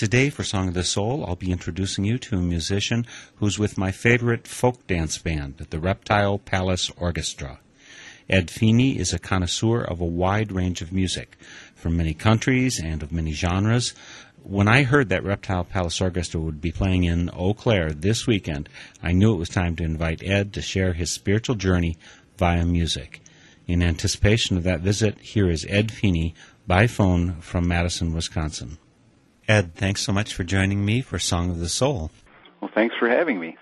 Today, for Song of the Soul, I'll be introducing you to a musician who's with my favorite folk dance band, the Reptile Palace Orchestra. Ed Feeny is a connoisseur of a wide range of music, from many countries and of many genres. When I heard that Reptile Palace Orchestra would be playing in Eau Claire this weekend, I knew it was time to invite Ed to share his spiritual journey via music. In anticipation of that visit, here is Ed Feeny by phone from Madison, Wisconsin. Ed, thanks so much for joining me for Song of the Soul. Well, thanks for having me.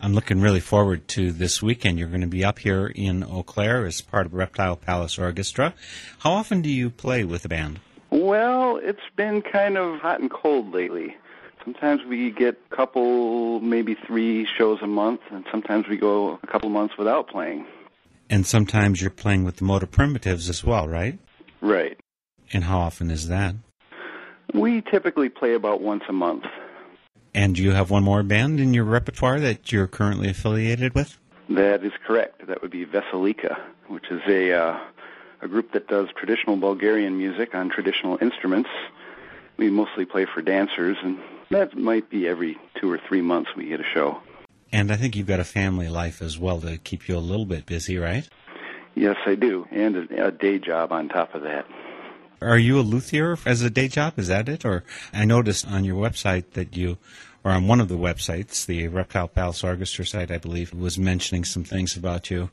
I'm looking really forward to this weekend. You're going to be up here in Eau Claire as part of Reptile Palace Orchestra. How often do you play with the band? Well, it's been kind of hot and cold lately. Sometimes we get a couple, maybe three shows a month, and sometimes we go a couple months without playing. And sometimes you're playing with the Motor Primitives as well, right? Right. And how often is that? We typically play about once a month. And you have one more band in your repertoire that you're currently affiliated with? That is correct. That would be Veseliyka, which is a uh, a group that does traditional Bulgarian music on traditional instruments. We mostly play for dancers, and that might be every two or three months we get a show. And I think you've got a family life as well to keep you a little bit busy, right? Yes, I do, and a, a day job on top of that. Are you a luthier as a day job? Is that it? Or I noticed on your website that you, or on one of the websites, the Reptile Palace Orchestra site, I believe, was mentioning some things about you.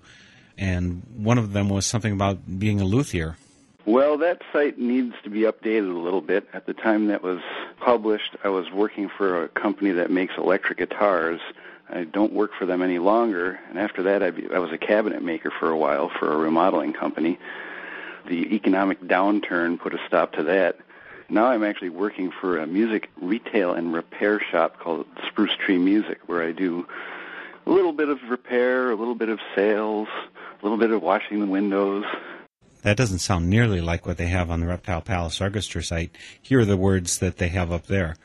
And one of them was something about being a luthier. Well, that site needs to be updated a little bit. At the time that was published, I was working for a company that makes electric guitars. I don't work for them any longer, and after that, I, I was a cabinet maker for a while for a remodeling company. The economic downturn put a stop to that. Now I'm actually working for a music retail and repair shop called Spruce Tree Music, where I do a little bit of repair, a little bit of sales, a little bit of washing the windows. That doesn't sound nearly like what they have on the Reptile Palace Orchestra site. Here are the words that they have up there.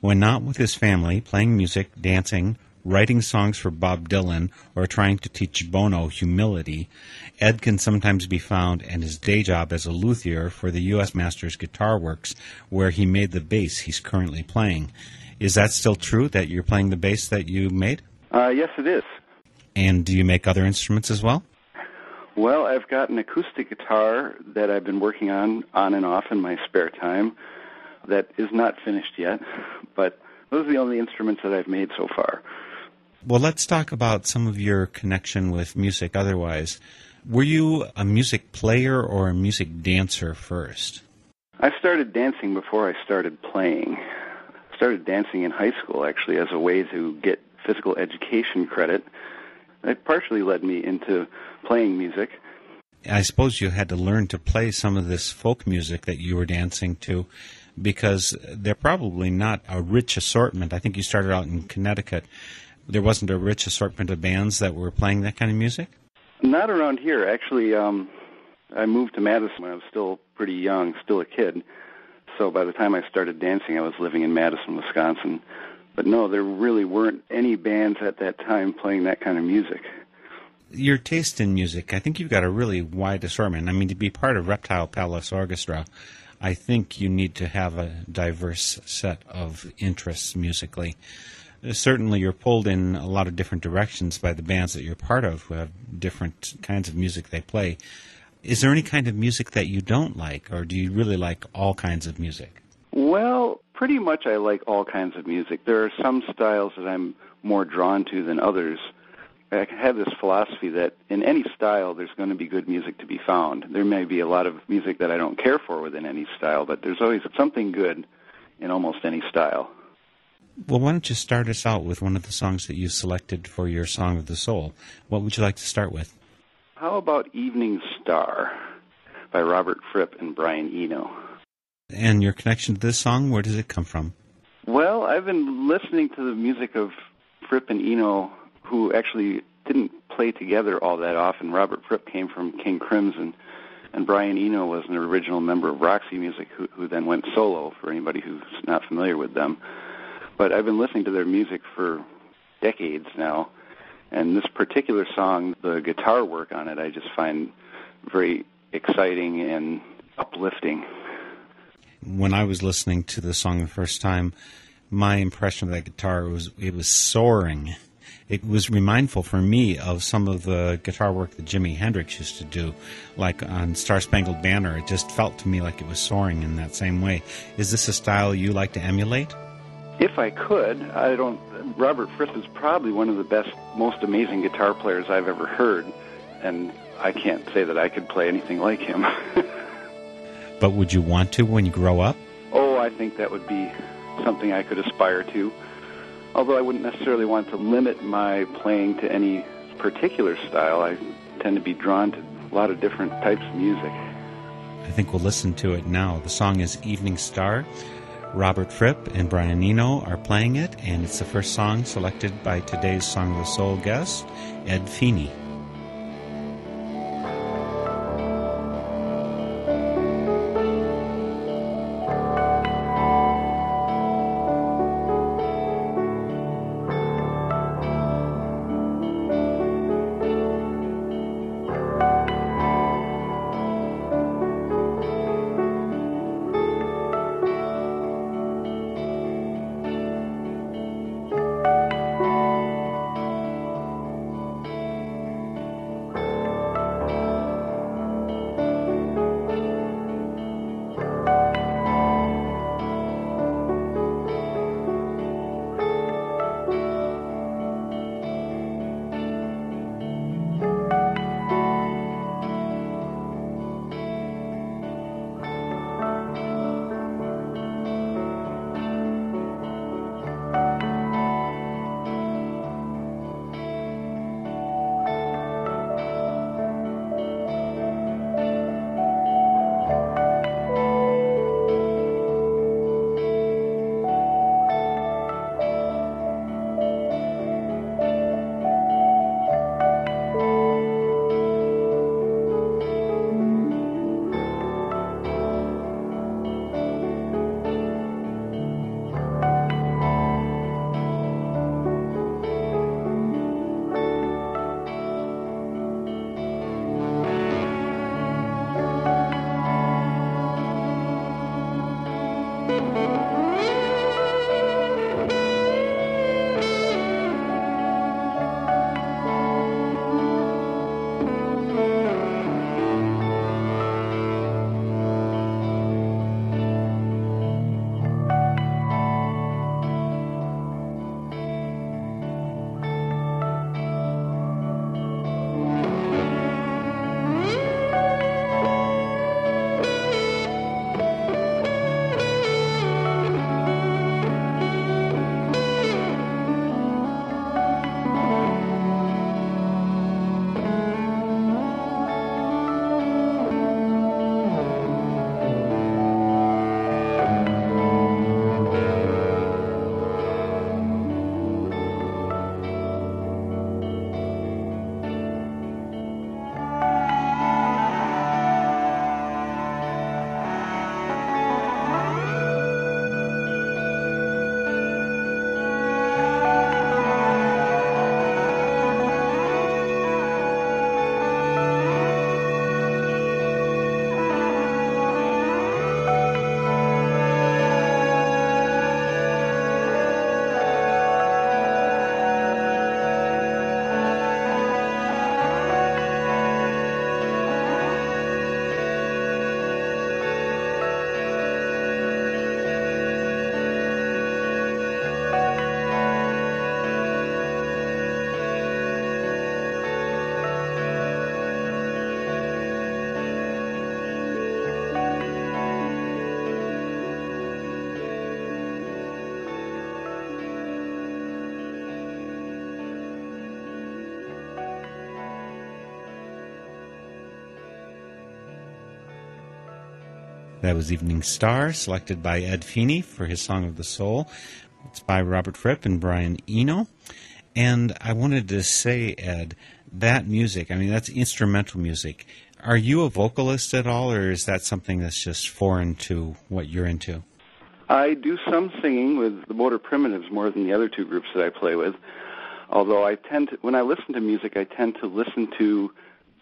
When not with his family, playing music, dancing, writing songs for Bob Dylan, or trying to teach Bono humility, Ed can sometimes be found in his day job as a luthier for the U.S. Masters Guitar Works, where he made the bass he's currently playing. Is that still true that you're playing the bass that you made? Uh, yes, it is. And do you make other instruments as well? Well, I've got an acoustic guitar that I've been working on on and off in my spare time that is not finished yet, but those are the only instruments that I've made so far. Well, let's talk about some of your connection with music otherwise. Were you a music player or a music dancer first? I started dancing before I started playing. I started dancing in high school actually as a way to get physical education credit. It partially led me into playing music. I suppose you had to learn to play some of this folk music that you were dancing to because they're probably not a rich assortment. I think you started out in Connecticut. There wasn't a rich assortment of bands that were playing that kind of music? Not around here. Actually, um, I moved to Madison when I was still pretty young, still a kid. So by the time I started dancing, I was living in Madison, Wisconsin. But no, there really weren't any bands at that time playing that kind of music. Your taste in music, I think you've got a really wide assortment. I mean, to be part of Reptile Palace Orchestra, I think you need to have a diverse set of interests musically. Uh, certainly, you're pulled in a lot of different directions by the bands that you're part of who have different kinds of music they play. Is there any kind of music that you don't like, or do you really like all kinds of music? Well, pretty much I like all kinds of music. There are some styles that I'm more drawn to than others. I have this philosophy that in any style there's going to be good music to be found. There may be a lot of music that I don't care for within any style, but there's always something good in almost any style. Well, why don't you start us out with one of the songs that you selected for your Song of the Soul? What would you like to start with? How about Evening Star by Robert Fripp and Brian Eno? And your connection to this song, where does it come from? Well, I've been listening to the music of Fripp and Eno who actually didn't play together all that often. Robert Fripp came from King Crimson, and Brian Eno was an original member of Roxy Music, who, who then went solo. For anybody who's not familiar with them, but I've been listening to their music for decades now, and this particular song, the guitar work on it, I just find very exciting and uplifting. When I was listening to the song the first time, my impression of that guitar was it was soaring it was remindful for me of some of the guitar work that Jimi Hendrix used to do, like on Star Spangled Banner. It just felt to me like it was soaring in that same way. Is this a style you like to emulate? If I could, I don't. Robert Fripp is probably one of the best, most amazing guitar players I've ever heard, and I can't say that I could play anything like him. but would you want to when you grow up? Oh, I think that would be something I could aspire to although I wouldn't necessarily want to limit my playing to any particular style, I tend to be drawn to a lot of different types of music. I think we'll listen to it now. The song is Evening Star. Robert Fripp and Brian Eno are playing it, and it's the first song selected by today's Song of the Soul guest, Ed Feeny. That was Evening Star, selected by Ed Feeny for his Song of the Soul. It's by Robert Fripp and Brian Eno. And I wanted to say, Ed, that music, I mean, that's instrumental music. Are you a vocalist at all, or is that something that's just foreign to what you're into? I do some singing with the Motor Primitives more than the other two groups that I play with. Although I tend to, when I listen to music, I tend to listen to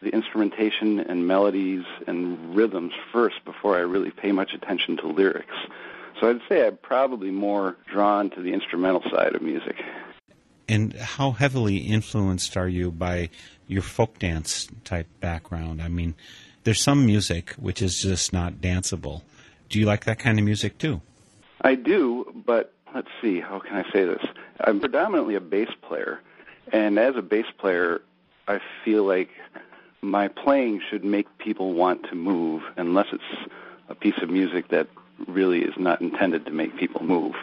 the instrumentation and melodies and rhythms first before I really pay much attention to lyrics. So I'd say I'm probably more drawn to the instrumental side of music. And how heavily influenced are you by your folk dance type background? I mean, there's some music which is just not danceable. Do you like that kind of music too? I do, but let's see, how can I say this? I'm predominantly a bass player, and as a bass player, I feel like my playing should make people want to move unless it's a piece of music that really is not intended to make people move.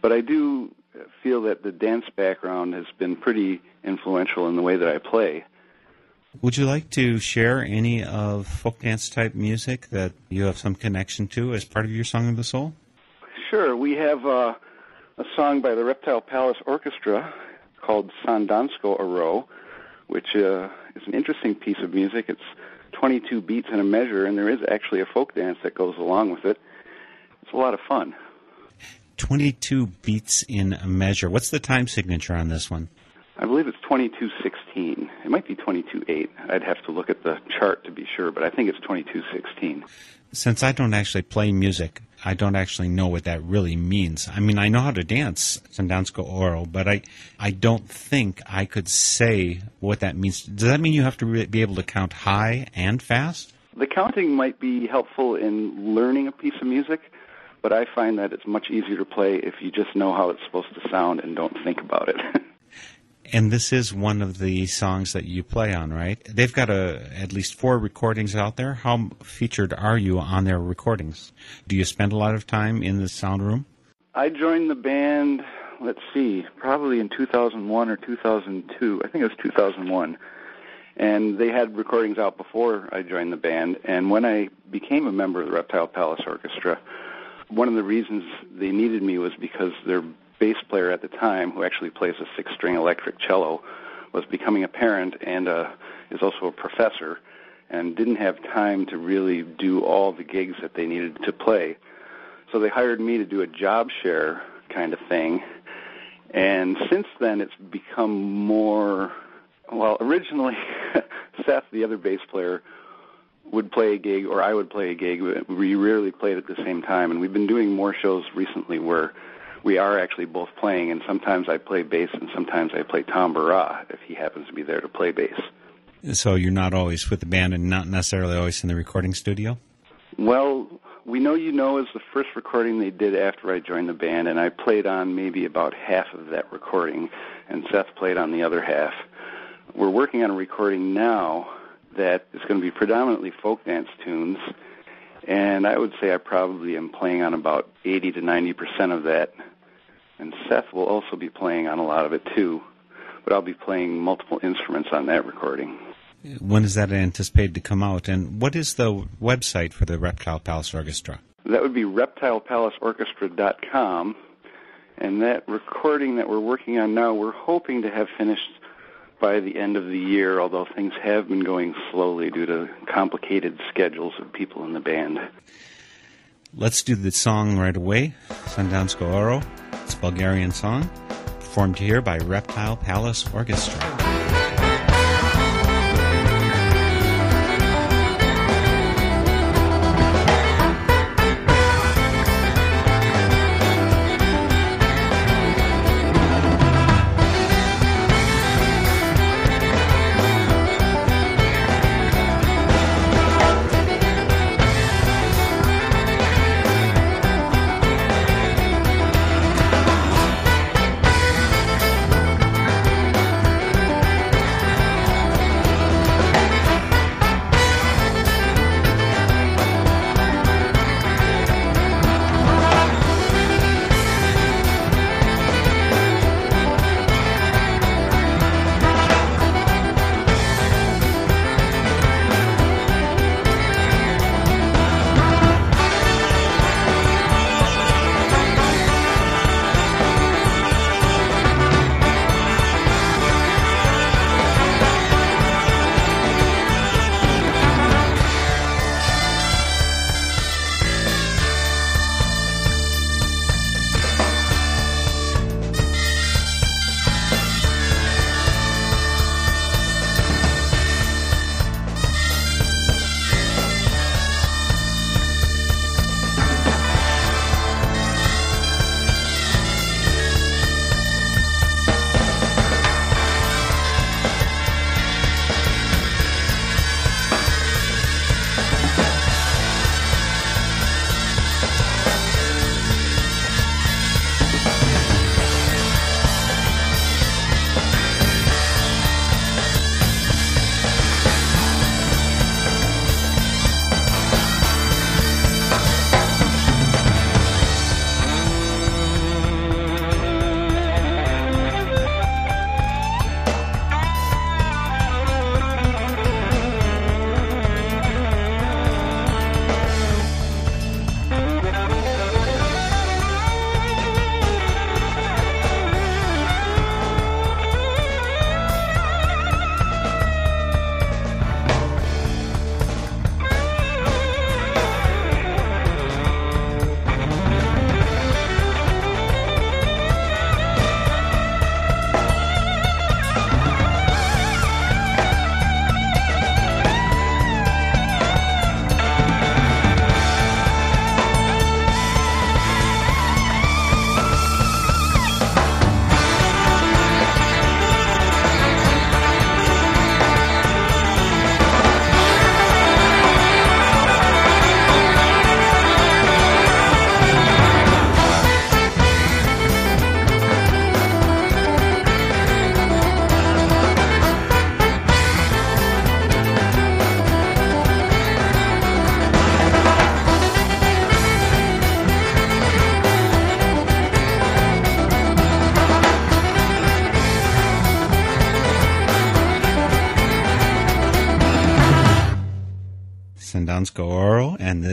But I do feel that the dance background has been pretty influential in the way that I play. Would you like to share any of folk dance type music that you have some connection to as part of your Song of the Soul? Sure. We have uh, a song by the Reptile Palace Orchestra called Sandansko Aro, which uh, is an interesting piece of music. It's 22 beats in a measure, and there is actually a folk dance that goes along with it. It's a lot of fun. 22 beats in a measure. What's the time signature on this one? I believe it's 2216. It might be 228. I'd have to look at the chart to be sure, but I think it's 2216. Since I don't actually play music, I don't actually know what that really means. I mean, I know how to dance some Sandansko Aro, but I, I don't think I could say what that means. Does that mean you have to be able to count high and fast? The counting might be helpful in learning a piece of music, but I find that it's much easier to play if you just know how it's supposed to sound and don't think about it. And this is one of the songs that you play on, right? They've got a, at least four recordings out there. How featured are you on their recordings? Do you spend a lot of time in the sound room? I joined the band, let's see, probably in 2001 or 2002. I think it was 2001. And they had recordings out before I joined the band. And when I became a member of the Reptile Palace Orchestra, one of the reasons they needed me was because their bass player at the time, who actually plays a six-string electric cello, was becoming a parent and uh, is also a professor, and didn't have time to really do all the gigs that they needed to play. So they hired me to do a job share kind of thing. And since then, it's become more. Well, originally, Seth, the other bass player, would play a gig, or I would play a gig. We rarely played at the same time, and we've been doing more shows recently where we are actually both playing, and sometimes I play bass and sometimes I play tambura if he happens to be there to play bass. So you're not always with the band and not necessarily always in the recording studio? Well, We Know You Know is the first recording they did after I joined the band, and I played on maybe about half of that recording, and Seth played on the other half. We're working on a recording now that is going to be predominantly folk dance tunes, and I would say I probably am playing on about 80 to 90 percent of that and Seth will also be playing on a lot of it too. But I'll be playing multiple instruments on that recording. When is that anticipated to come out? And what is the website for the Reptile Palace Orchestra? That would be reptilepalaceorchestra.com. And that recording that we're working on now, we're hoping to have finished by the end of the year, although things have been going slowly due to complicated schedules of people in the band. Let's do the song right away, Sandansko Aro. It's a Bulgarian song, performed here by Reptile Palace Orchestra.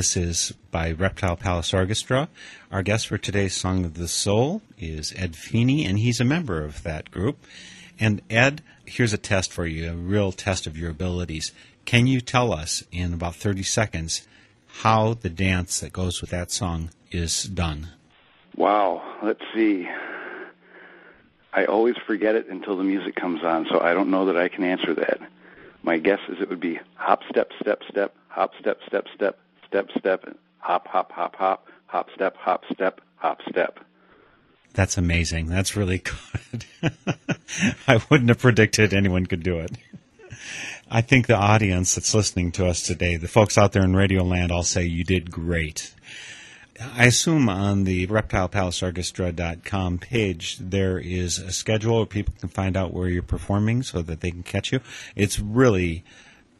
This is by Reptile Palace Orchestra. Our guest for today's Song of the Soul is Ed Feeny, and he's a member of that group. And Ed, here's a test for you, a real test of your abilities. Can you tell us in about 30 seconds how the dance that goes with that song is done? Wow, let's see. I always forget it until the music comes on, so I don't know that I can answer that. My guess is it would be hop, step, step, step, hop, step, step, step, step, step, hop, hop, hop, hop, hop, step, hop, step, hop, step. That's amazing. That's really good. I wouldn't have predicted anyone could do it. I think the audience that's listening to us today, the folks out there in Radio Land, all say you did great. I assume on the reptilepalaceorchestra.com page there is a schedule where people can find out where you're performing so that they can catch you. It's really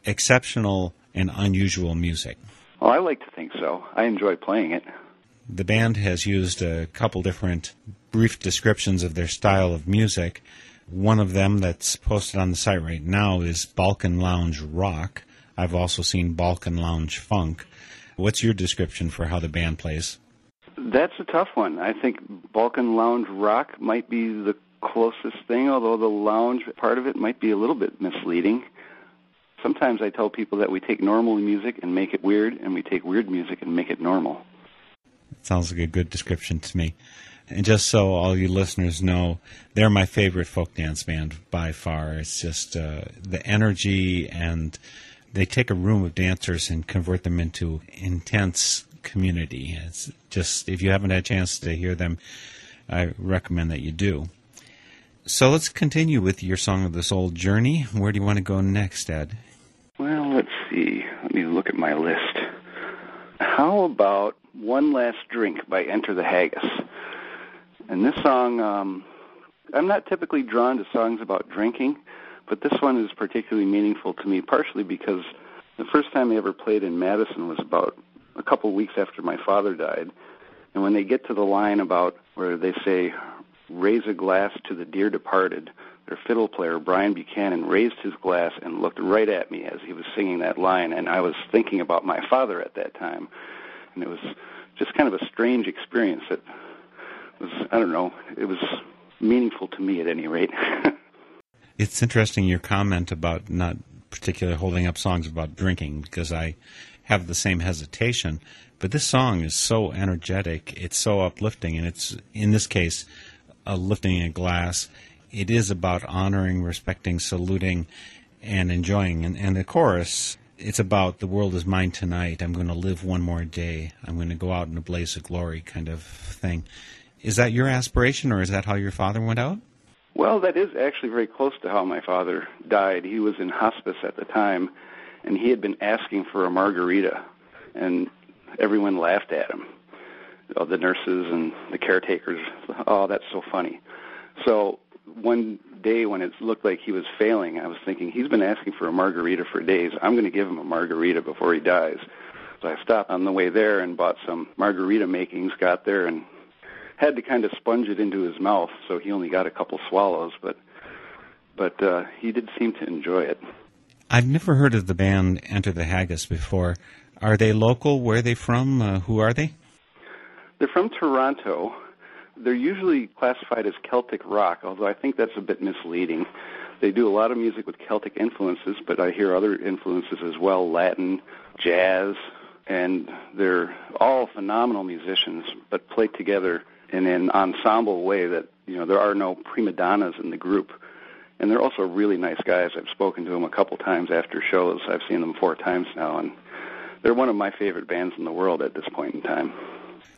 exceptional and unusual music. Well, I like to think so. I enjoy playing it. The band has used a couple different brief descriptions of their style of music. One of them that's posted on the site right now is Balkan Lounge Rock. I've also seen Balkan Lounge Funk. What's your description for how the band plays? That's a tough one. I think Balkan Lounge Rock might be the closest thing, although the lounge part of it might be a little bit misleading. Sometimes I tell people that we take normal music and make it weird, and we take weird music and make it normal. sounds like a good description to me. And just so all you listeners know, they're my favorite folk dance band by far. It's just uh, the energy and they take a room of dancers and convert them into intense community. It's just if you haven't had a chance to hear them, I recommend that you do. So let's continue with your song of the soul journey. Where do you want to go next, Ed? Well, let's see. Let me look at my list. How about One Last Drink by Enter the Haggis? And this song, um, I'm not typically drawn to songs about drinking, but this one is particularly meaningful to me, partially because the first time I ever played in Madison was about a couple weeks after my father died. And when they get to the line about where they say, raise a glass to the dear departed, their fiddle player, Brian Buchanan, raised his glass and looked right at me as he was singing that line. And I was thinking about my father at that time. And it was just kind of a strange experience that was, I don't know, it was meaningful to me at any rate. It's interesting your comment about not particularly holding up songs about drinking because I have the same hesitation. But this song is so energetic, it's so uplifting, and it's in this case, uh, lifting a glass. It is about honoring, respecting, saluting, and enjoying. And, and the chorus, it's about the world is mine tonight. I'm going to live one more day. I'm going to go out in a blaze of glory, kind of thing. Is that your aspiration, or is that how your father went out? Well, that is actually very close to how my father died. He was in hospice at the time, and he had been asking for a margarita, and everyone laughed at him. Oh, the nurses and the caretakers. Oh, that's so funny. So one day when it looked like he was failing, I was thinking he's been asking for a margarita for days. I'm going to give him a margarita before he dies. So I stopped on the way there and bought some margarita makings. Got there and had to kind of sponge it into his mouth, so he only got a couple swallows, but but uh, he did seem to enjoy it. I've never heard of the band Enter the Haggis before. Are they local? Where are they from? Uh, who are they? They're from Toronto. They're usually classified as Celtic rock, although I think that's a bit misleading. They do a lot of music with Celtic influences, but I hear other influences as well Latin, jazz, and they're all phenomenal musicians, but play together in an ensemble way that you know there are no prima donnas in the group. And they're also really nice guys. I've spoken to them a couple times after shows. I've seen them four times now and they're one of my favorite bands in the world at this point in time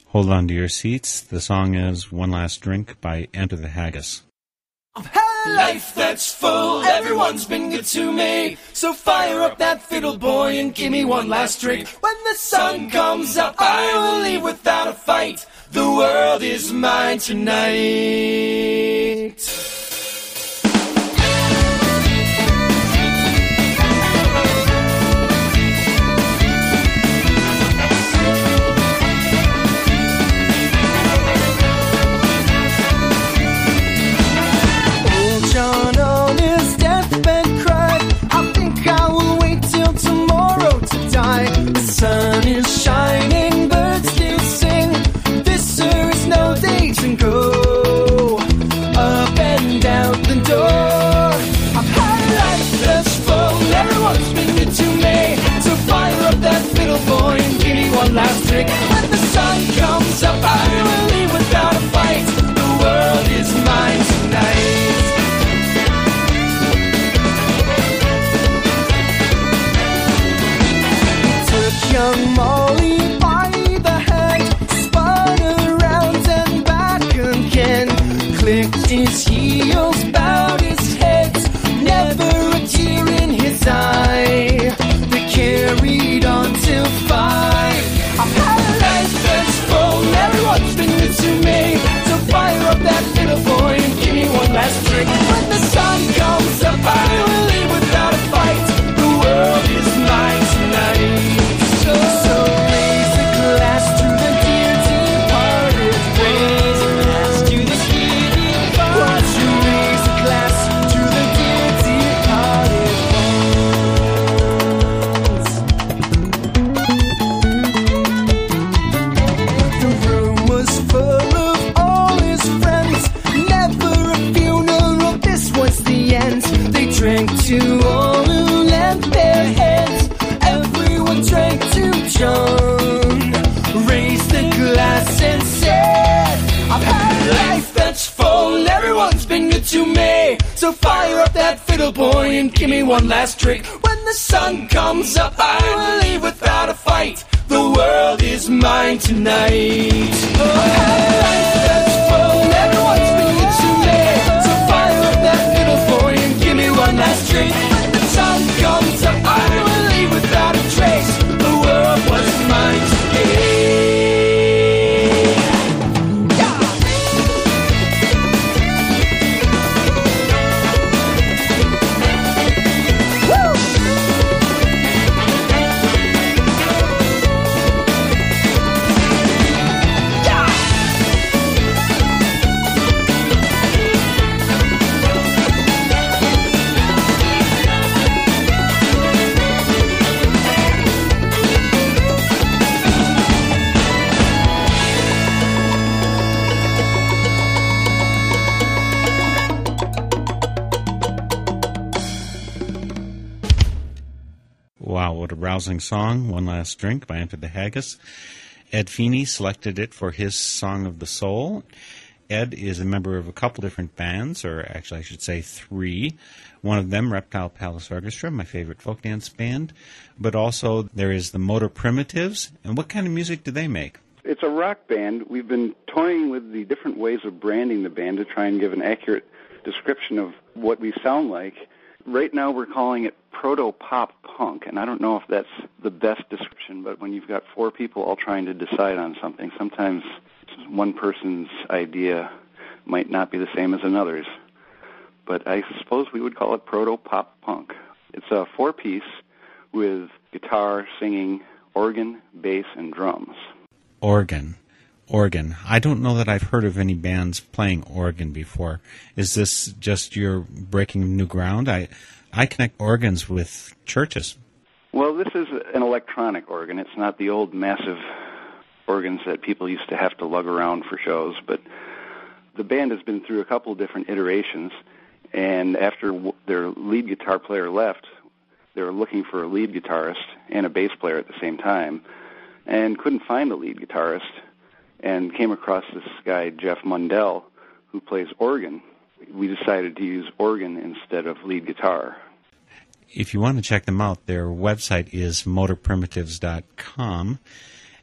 hold on to your seats the song is one last drink by enter the haggis life that's full. Everyone's been good to me. So fire up that fiddle, boy, and give me one last drink. When the sun comes up, I will leave without a fight. The world is mine tonight. last me one one last trick. Song. One Last Drink by Enter the Haggis. Ed Feeny selected it for his Song of the Soul. Ed is a member of a couple different bands, or actually I should say three. One of them, Reptile Palace Orchestra, my favorite folk dance band. But also there is the Motor Primitives. And what kind of music do they make? It's a rock band. We've been toying with the different ways of branding the band to try and give an accurate description of what we sound like. Right now we're calling it proto pop punk, and I don't know if that's the best description, but when you've got four people all trying to decide on something, sometimes one person's idea might not be the same as another's. But I suppose we would call it proto pop punk. It's a four piece with guitar, singing, organ, bass, and drums. Organ. Organ. I don't know that I've heard of any bands playing organ before. Is this just your breaking new ground? I I connect organs with churches. Well, this is an electronic organ. It's not the old massive organs that people used to have to lug around for shows, but the band has been through a couple of different iterations, and after their lead guitar player left, they were looking for a lead guitarist and a bass player at the same time, and couldn't find a lead guitarist, and came across this guy, Jeff Mundell, who plays organ. We decided to use organ instead of lead guitar. If you want to check them out, their website is motorprimitives.com.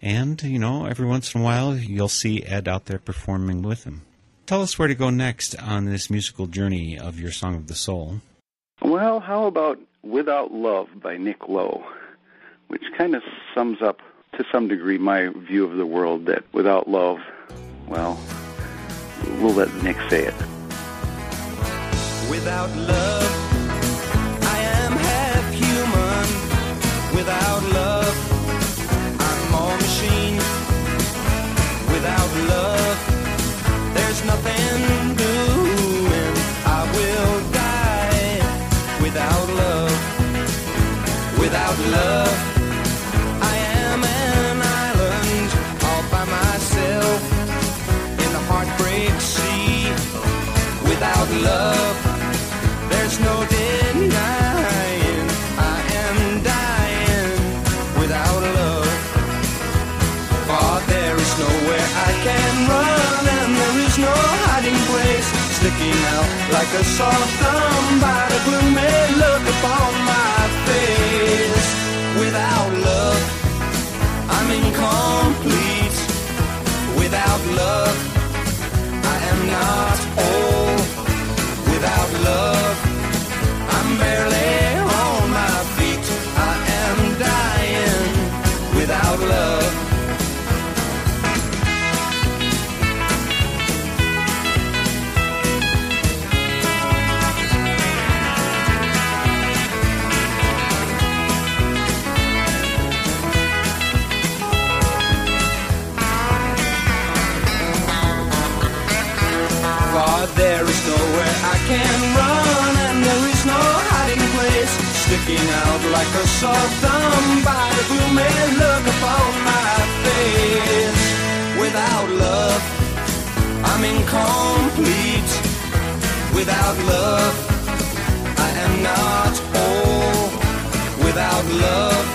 And, you know, every once in a while you'll see Ed out there performing with them. Tell us where to go next on this musical journey of your Song of the Soul. Well, how about Without Love by Nick Lowe, which kind of sums up to some degree my view of the world that without love, well, we'll let Nick say it. Without love, I am half human. Without love, I'm more machine. Without love, there's nothing doing. I will die without love. Without love, love, there's no denying I am dying without love. For there is nowhere I can run and there is no hiding place. Sticking out like a sore thumb by the gloomy look upon my face. Without love, I'm incomplete. Without love, I am not whole without love. can run and there is no hiding place. Sticking out like a sore thumb by the gloomy look upon my face. Without love, I'm incomplete. Without love, I am not whole. Without love,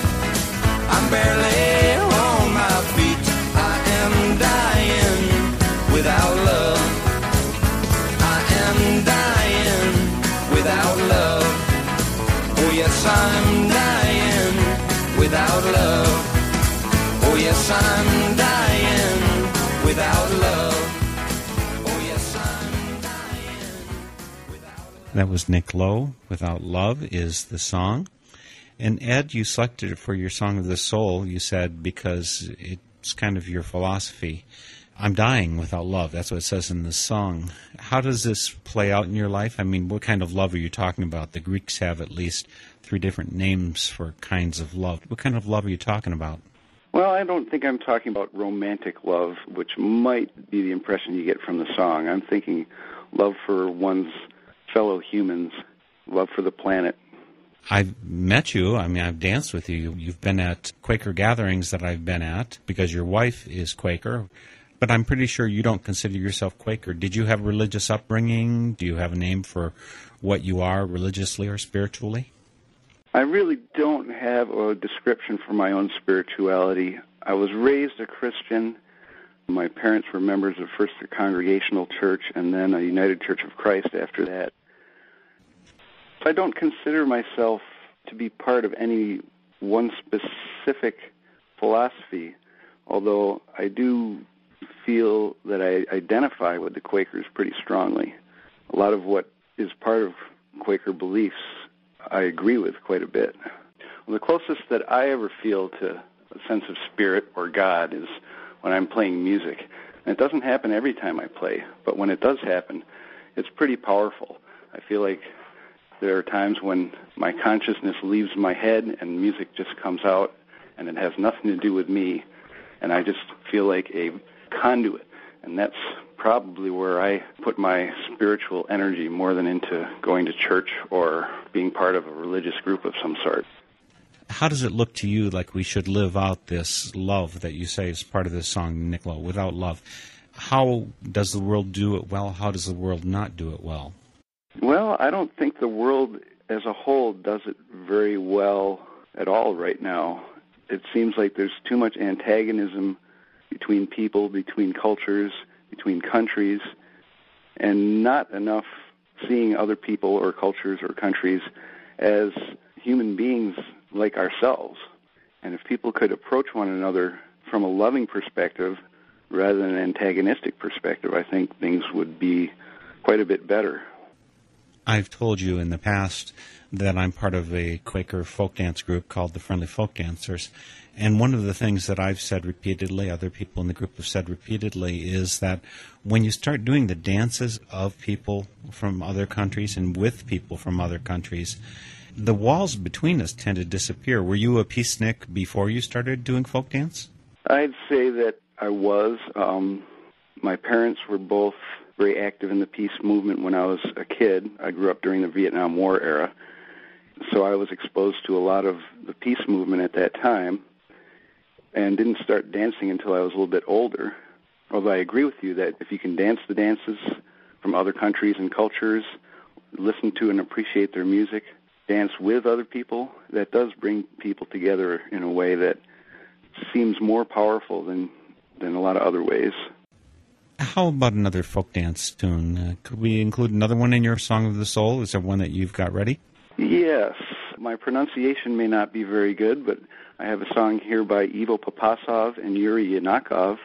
I'm barely on my feet. I am dying. Without love I am dying. Yes, I'm dying without love. Oh yes, I'm dying without love. Oh yes, I'm dying without love. That was Nick Lowe. Without Love is the song. And Ed, you selected it for your Song of the Soul, you said, because it's kind of your philosophy. I'm dying without love. That's what it says in the song. How does this play out in your life? I mean, what kind of love are you talking about? The Greeks have at least three different names for kinds of love. What kind of love are you talking about? Well, I don't think I'm talking about romantic love, which might be the impression you get from the song. I'm thinking love for one's fellow humans, love for the planet. I've met you. I mean, I've danced with you. You've been at Quaker gatherings that I've been at because your wife is Quaker. But I'm pretty sure you don't consider yourself Quaker. Did you have a religious upbringing? Do you have a name for what you are religiously or spiritually? I really don't have a description for my own spirituality. I was raised a Christian. My parents were members of First Congregational Church and then a United Church of Christ after that. I don't consider myself to be part of any one specific philosophy, although I do feel that I identify with the Quakers pretty strongly. A lot of what is part of Quaker beliefs I agree with quite a bit. Well, the closest that I ever feel to a sense of spirit or God is when I'm playing music. And it doesn't happen every time I play, but when it does happen, it's pretty powerful. I feel like there are times when my consciousness leaves my head and music just comes out and it has nothing to do with me and I just feel like a conduit. And that's probably where I put my spiritual energy more than into going to church or being part of a religious group of some sort. How does it look to you like we should live out this love that you say is part of this song, Nick Without love, how does the world do it well? How does the world not do it well? Well, I don't think the world as a whole does it very well at all right now. It seems like there's too much antagonism between people, between cultures, between countries, and not enough seeing other people or cultures or countries as human beings like ourselves. And if people could approach one another from a loving perspective rather than an antagonistic perspective, I think things would be quite a bit better. I've told you in the past that I'm part of a Quaker folk dance group called the Friendly Folk Dancers. And one of the things that I've said repeatedly, other people in the group have said repeatedly, is that when you start doing the dances of people from other countries and with people from other countries, the walls between us tend to disappear. Were you a peacenik before you started doing folk dance? I'd say that I was. Um, my parents were both very active in the peace movement when I was a kid. I grew up during the Vietnam War era. So I was exposed to a lot of the peace movement at that time and didn't start dancing until I was a little bit older. Although I agree with you that if you can dance the dances from other countries and cultures, listen to and appreciate their music, dance with other people, that does bring people together in a way that seems more powerful than than a lot of other ways. How about another folk dance tune? Uh, could we include another one in your Song of the Soul? Is there one that you've got ready? Yes. My pronunciation may not be very good, but I have a song here by Ivo Papasov and Yuri Yunakov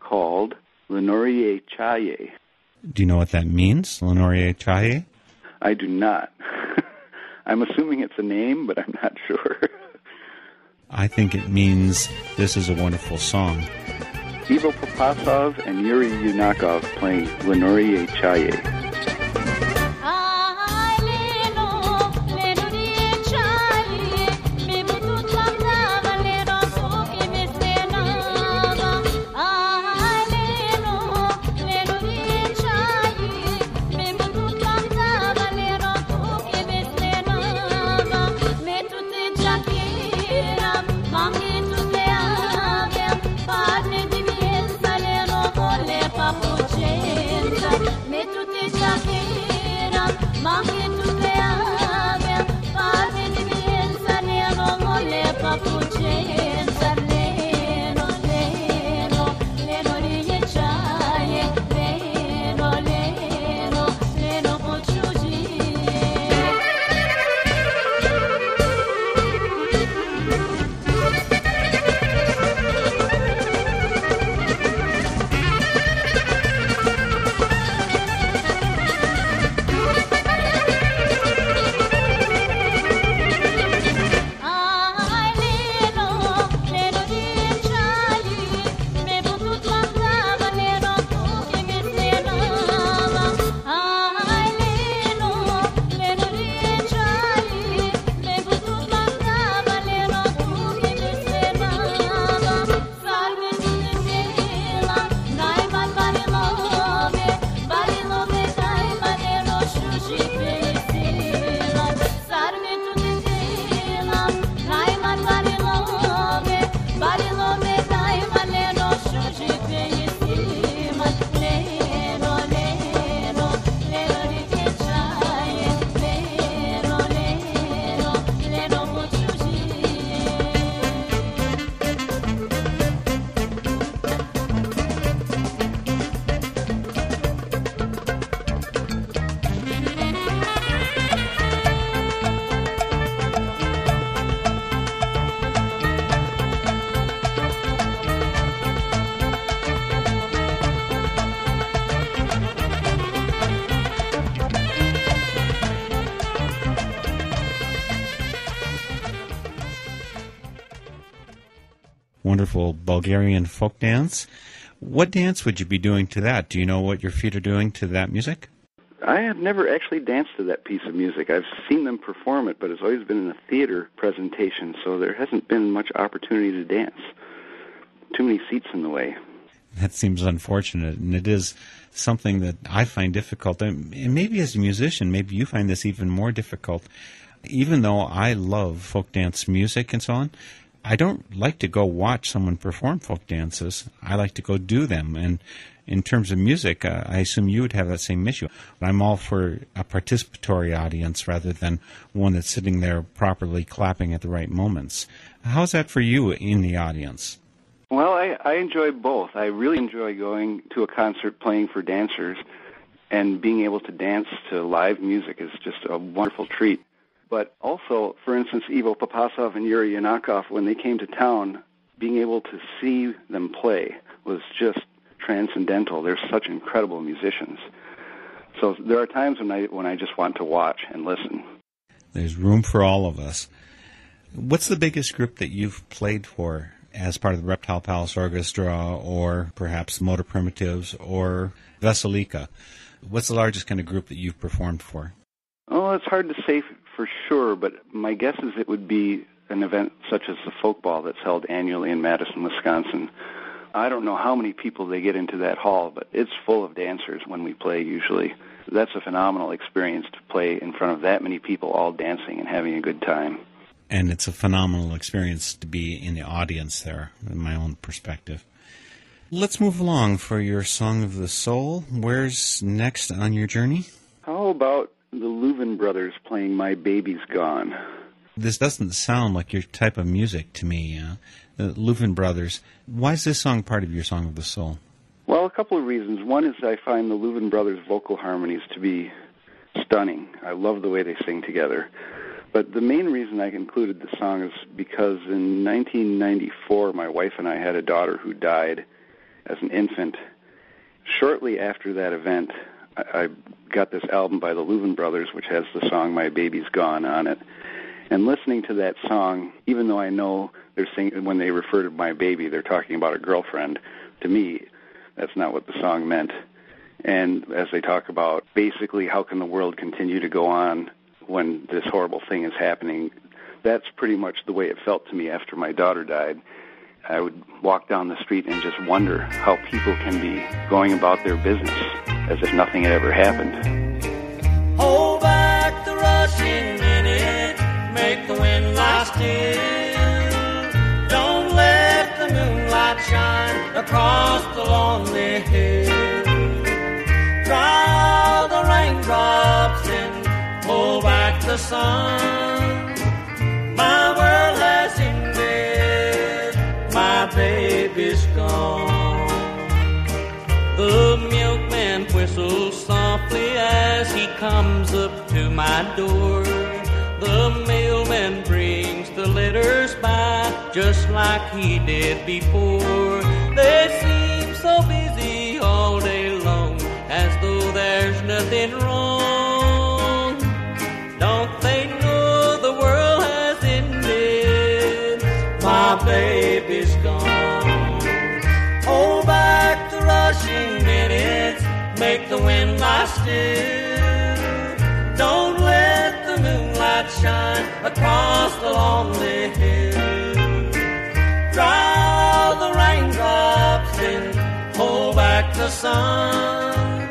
called Lenorie Chaye. Do you know what that means, Lenorie Chaye? I do not. I'm assuming it's a name, but I'm not sure. I think it means this is a wonderful song. Ivo Papasov and Yuri Yunakov playing Lenorie Chaye. Bulgarian folk dance. What dance would you be doing to that? Do you know what your feet are doing to that music? I have never actually danced to that piece of music. I've seen them perform it, but it's always been in a theater presentation, so there hasn't been much opportunity to dance. Too many seats in the way. That seems unfortunate, and it is something that I find difficult. And maybe as a musician, maybe you find this even more difficult. Even though I love folk dance music and so on, I don't like to go watch someone perform folk dances. I like to go do them. And in terms of music, uh, I assume you would have that same issue. I'm all for a participatory audience rather than one that's sitting there properly clapping at the right moments. How's that for you in the audience? Well, I, I enjoy both. I really enjoy going to a concert playing for dancers, and being able to dance to live music is just a wonderful treat. But also, for instance, Ivo Papasov and Yuri Yunakov, when they came to town, being able to see them play was just transcendental. They're such incredible musicians. So there are times when I when I just want to watch and listen. There's room for all of us. What's the biggest group that you've played for as part of the Reptile Palace Orchestra, or perhaps Motor Primitives, or Veseliyka? What's the largest kind of group that you've performed for? Oh, it's hard to say for sure, but my guess is it would be an event such as the Folk Ball that's held annually in Madison, Wisconsin. I don't know how many people they get into that hall, but it's full of dancers when we play usually. That's a phenomenal experience to play in front of that many people all dancing and having a good time and it's a phenomenal experience to be in the audience there, in my own perspective. Let's move along for your Song of the Soul. Where's next on your journey? How about the Louvin Brothers playing My Baby's Gone? This doesn't sound like your type of music to me. Uh, the Louvin Brothers. Why is this song part of your Song of the Soul? Well, a couple of reasons. One is I find the Louvin Brothers vocal harmonies to be stunning. I love the way they sing together. But the main reason I included the song is because in 1994, my wife and I had a daughter who died as an infant. Shortly after that event, I, got this album by the Louvin Brothers, which has the song "My Baby's Gone" on it. And listening to that song, even though I know they're singing when they refer to my baby, they're talking about a girlfriend. To me, that's not what the song meant. And as they talk about basically how can the world continue to go on when this horrible thing is happening. That's pretty much the way it felt to me after my daughter died. I would walk down the street and just wonder how people can be going about their business as if nothing had ever happened. Hold back the rushing minute, make the wind lie still. Don't let the moonlight shine across the lonely hill. Dry the raindrops in Pull back the sun. Whistles softly as he comes up to my door. The mailman brings the letters by just like he did before. They seem so busy all day long as though there's nothing wrong. The wind lie still. Don't let the moonlight shine across the lonely hill. Dry all the raindrops and hold back the sun.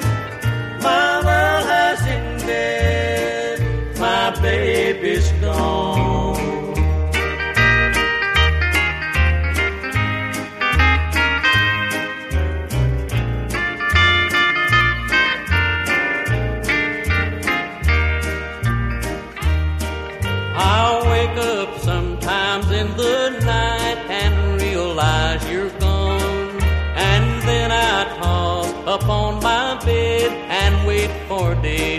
My world has ended, my baby's gone.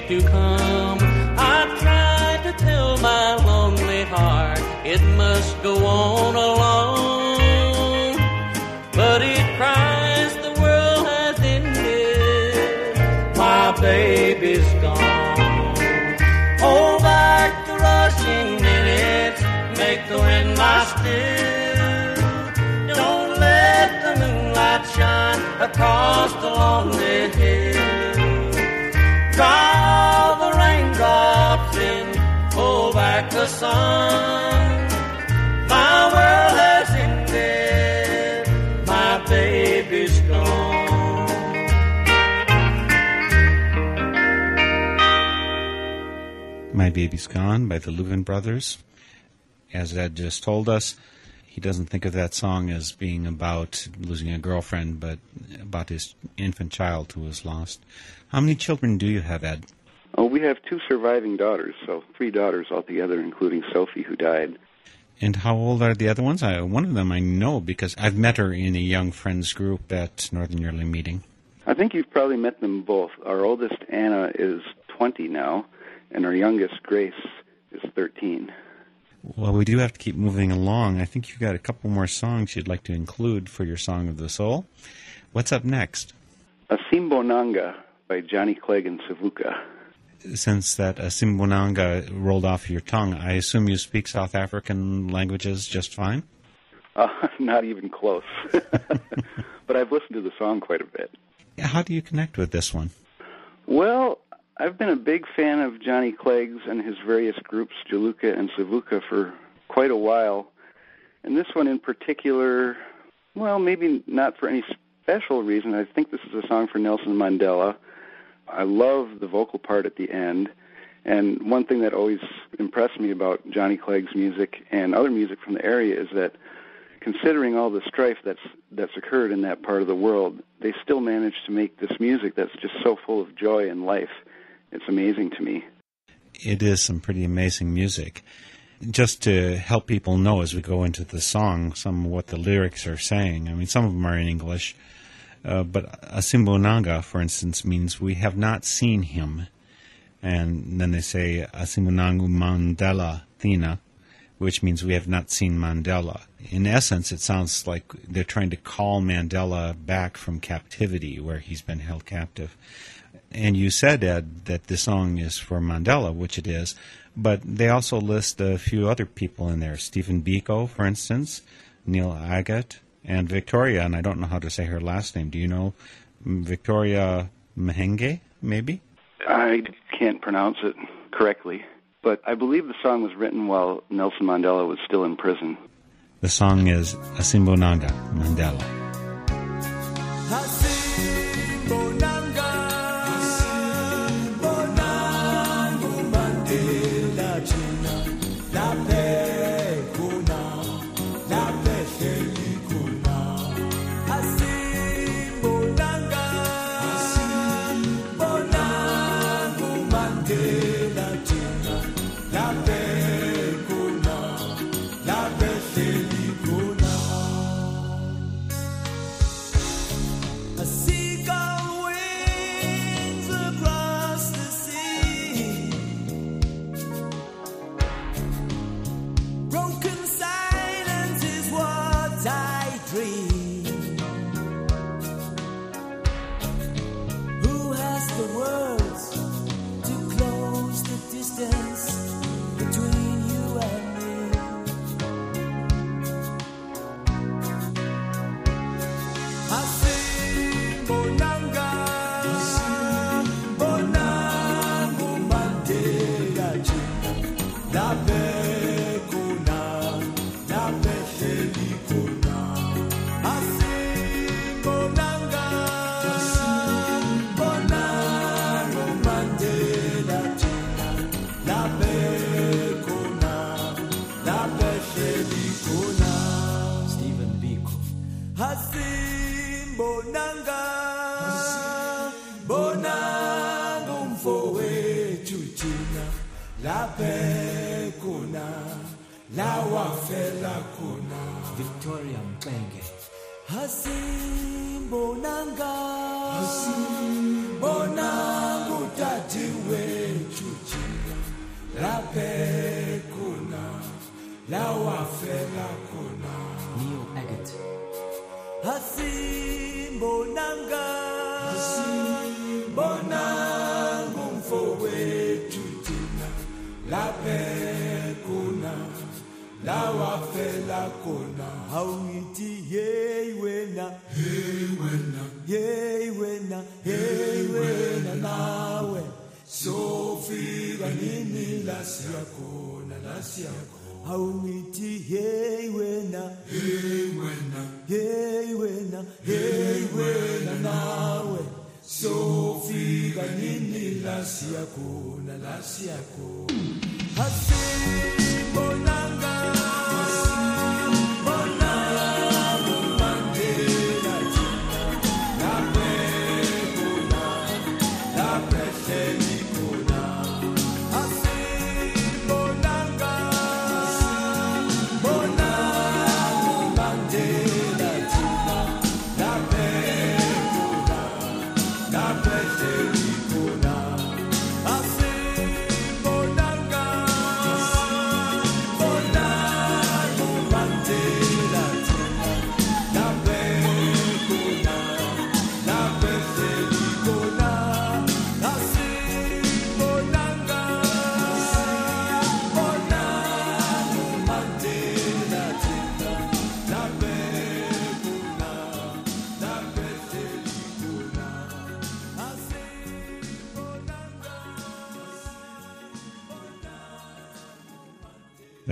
To come. I tried to tell my lonely heart it must go on alone, but it cries the world has ended. My baby's gone. Hold back the rushing minutes, make the wind lie still. Don't let the moonlight shine across the lonely hill. Back the sun. My world has ended, my baby's gone. My Baby's Gone by the Louvin Brothers. As Ed just told us, he doesn't think of that song as being about losing a girlfriend, but about his infant child who was lost. How many children do you have, Ed? Oh, we have two surviving daughters, so three daughters altogether, including Sophie, who died. And how old are the other ones? I, one of them I know because I've met her in a young friends group at Northern Yearly Meeting. I think you've probably met them both. Our oldest, Anna, is 20 now, and our youngest, Grace, is 13. Well, we do have to keep moving along. I think you've got a couple more songs you'd like to include for your Song of the Soul. What's up next? Asimbonanga by Johnny Clegg and Savuka. Since that Asimbonanga rolled off your tongue, I assume you speak South African languages just fine? Uh, not even close. but I've listened to the song quite a bit. How do you connect with this one? Well, I've been a big fan of Johnny Clegg's and his various groups, Juluka and Savuka, for quite a while. And this one in particular, well, maybe not for any special reason. I think this is a song for Nelson Mandela. I love the vocal part at the end. And one thing that always impressed me about Johnny Clegg's music and other music from the area is that considering all the strife that's that's occurred in that part of the world, they still managed to make this music that's just so full of joy and life. It's amazing to me. It is some pretty amazing music. Just to help people know as we go into the song some what the lyrics are saying. I mean, some of them are in English, uh, but Asimbonanga, for instance, means we have not seen him. And then they say Asimbonangu Mandela Thina, which means we have not seen Mandela. In essence, it sounds like they're trying to call Mandela back from captivity, where he's been held captive. And you said, Ed, that the song is for Mandela, which it is, but they also list a few other people in there. Stephen Biko, for instance, Neil Aggett, and Victoria, and I don't know how to say her last name. Do you know Victoria Mahenge, maybe? I can't pronounce it correctly, but I believe the song was written while Nelson Mandela was still in prison. The song is Asimbonanga Mandela. simbonanga simbona ngumfo wethu thina laphekuna lawafela khona. Awungithi hey wena. Hey wena. Hey wena. Hey wena nawe. Sofika nini la siyakhona la siyakhona awungithi hey wena. Hey wena. Hey wena. Hey sofika nini la siyakhona la siyakhona asibonanga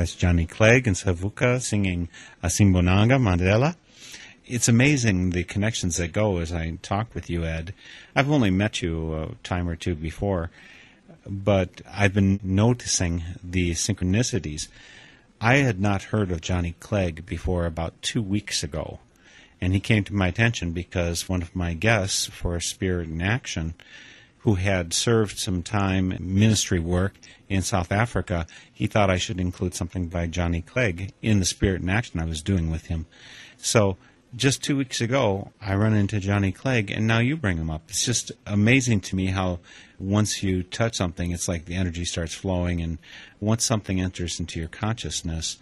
That's Johnny Clegg and Savuka singing Asimbonanga Mandela. It's amazing the connections that go as I talk with you, Ed. I've only met you a time or two before, but I've been noticing the synchronicities. I had not heard of Johnny Clegg before about two weeks ago, and he came to my attention because one of my guests for Spirit in Action who had served some time ministry work in South Africa, he thought I should include something by Johnny Clegg in the Spirit in Action I was doing with him. So just two weeks ago, I run into Johnny Clegg, and now you bring him up. It's just amazing to me how once you touch something, it's like the energy starts flowing, and once something enters into your consciousness,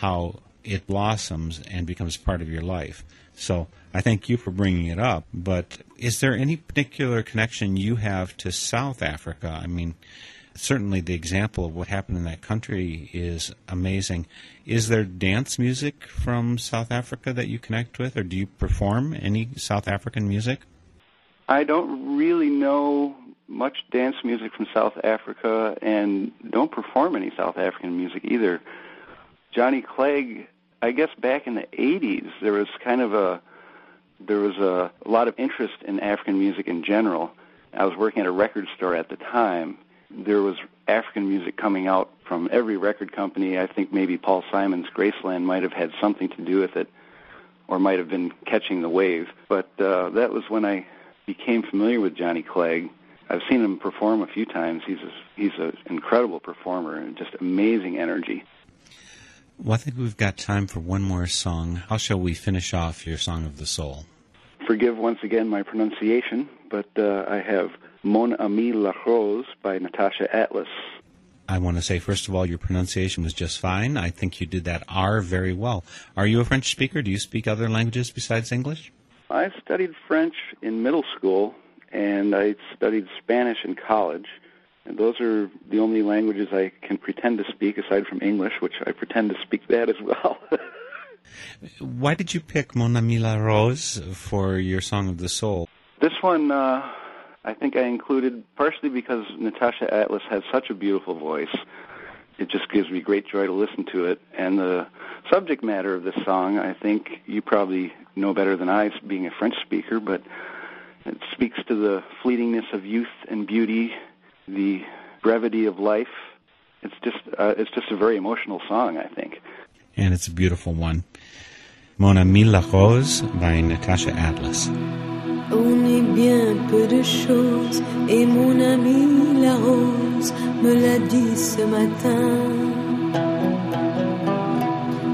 how it blossoms and becomes part of your life. So I thank you for bringing it up. But is there any particular connection you have to South Africa? I mean, certainly the example of what happened in that country is amazing. Is there dance music from South Africa that you connect with, or do you perform any South African music? I don't really know much dance music from South Africa and don't perform any South African music either. Johnny Clegg, I guess back in the 80s, there was kind of a there was a, a lot of interest in African music in general. I was working at a record store at the time. There was African music coming out from every record company. I think maybe Paul Simon's Graceland might have had something to do with it, or might have been catching the wave. But uh, that was when I became familiar with Johnny Clegg. I've seen him perform a few times. He's a, he's an incredible performer and just amazing energy. Well, I think we've got time for one more song. How shall we finish off your Song of the Soul? Forgive once again my pronunciation, but uh, I have Mon Ami La Rose by Natacha Atlas. I want to say, first of all, your pronunciation was just fine. I think you did that R very well. Are you a French speaker? Do you speak other languages besides English? I studied French in middle school, and I studied Spanish in college. And those are the only languages I can pretend to speak aside from English, which I pretend to speak that as well. Why did you pick Mon Ami La Rose for your Song of the Soul? this one, uh, I think I included partially because Natacha Atlas has such a beautiful voice. It just gives me great joy to listen to it. And the subject matter of this song, I think you probably know better than I, being a French speaker, but it speaks to the fleetingness of youth and beauty, the brevity of life. It's just uh, it's just a very emotional song, I think. And it's a beautiful one. Mon Ami La Rose by Natacha Atlas. On est bien peu de choses et mon ami la rose me l'a dit ce matin.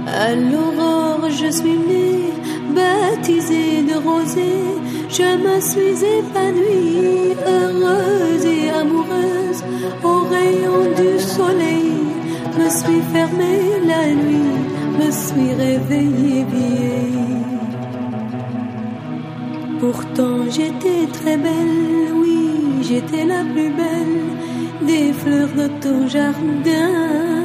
À l'aurore je suis née, baptisée de rosée, je me suis épanouie, heureuse et amoureuse, au rayon du soleil, me suis fermée la nuit, me suis réveillée vieille. Pourtant j'étais très belle, oui, j'étais la plus belle des fleurs de ton jardin.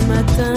ce matin.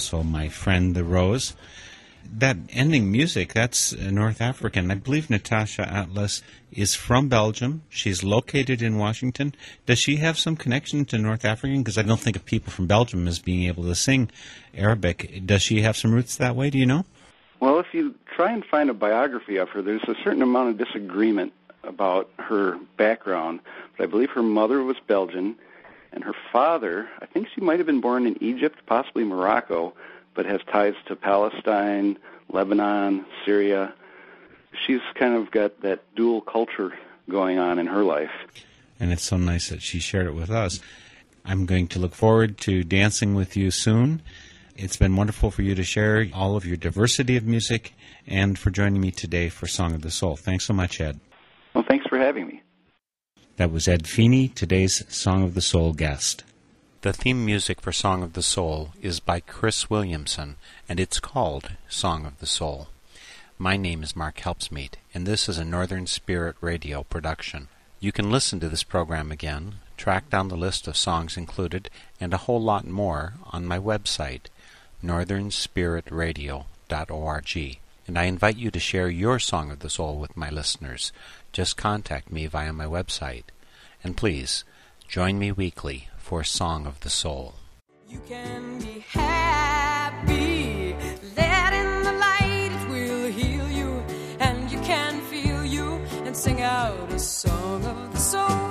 Also my friend the rose. That ending music, that's uh, North African. I believe Natacha Atlas is from Belgium. She's located in Washington. Does she have some connection to North African? Because I don't think of people from Belgium as being able to sing Arabic. Does she have some roots that way? Do you know? Well, if you try and find a biography of her, there's a certain amount of disagreement about her background. But I believe her mother was Belgian, and her father, I think she might have been born in Egypt, possibly Morocco, but has ties to Palestine, Lebanon, Syria. She's kind of got that dual culture going on in her life. And it's so nice that she shared it with us. I'm going to look forward to dancing with you soon. It's been wonderful for you to share all of your diversity of music and for joining me today for Song of the Soul. Thanks so much, Ed. Well, thanks for having me. That was Ed Feeny, today's Song of the Soul guest. The theme music for Song of the Soul is by Cris Williamson, and it's called Song of the Soul. My name is Mark Helpsmeet, and this is a Northern Spirit Radio production. You can listen to this program again, track down the list of songs included, and a whole lot more on my website, northernspiritradio.org. And I invite you to share your Song of the Soul with my listeners. Just contact me via my website. And please, join me weekly for Song of the Soul. You can be happy. Let in the light, it will heal you. And you can feel you and sing out a song of the soul.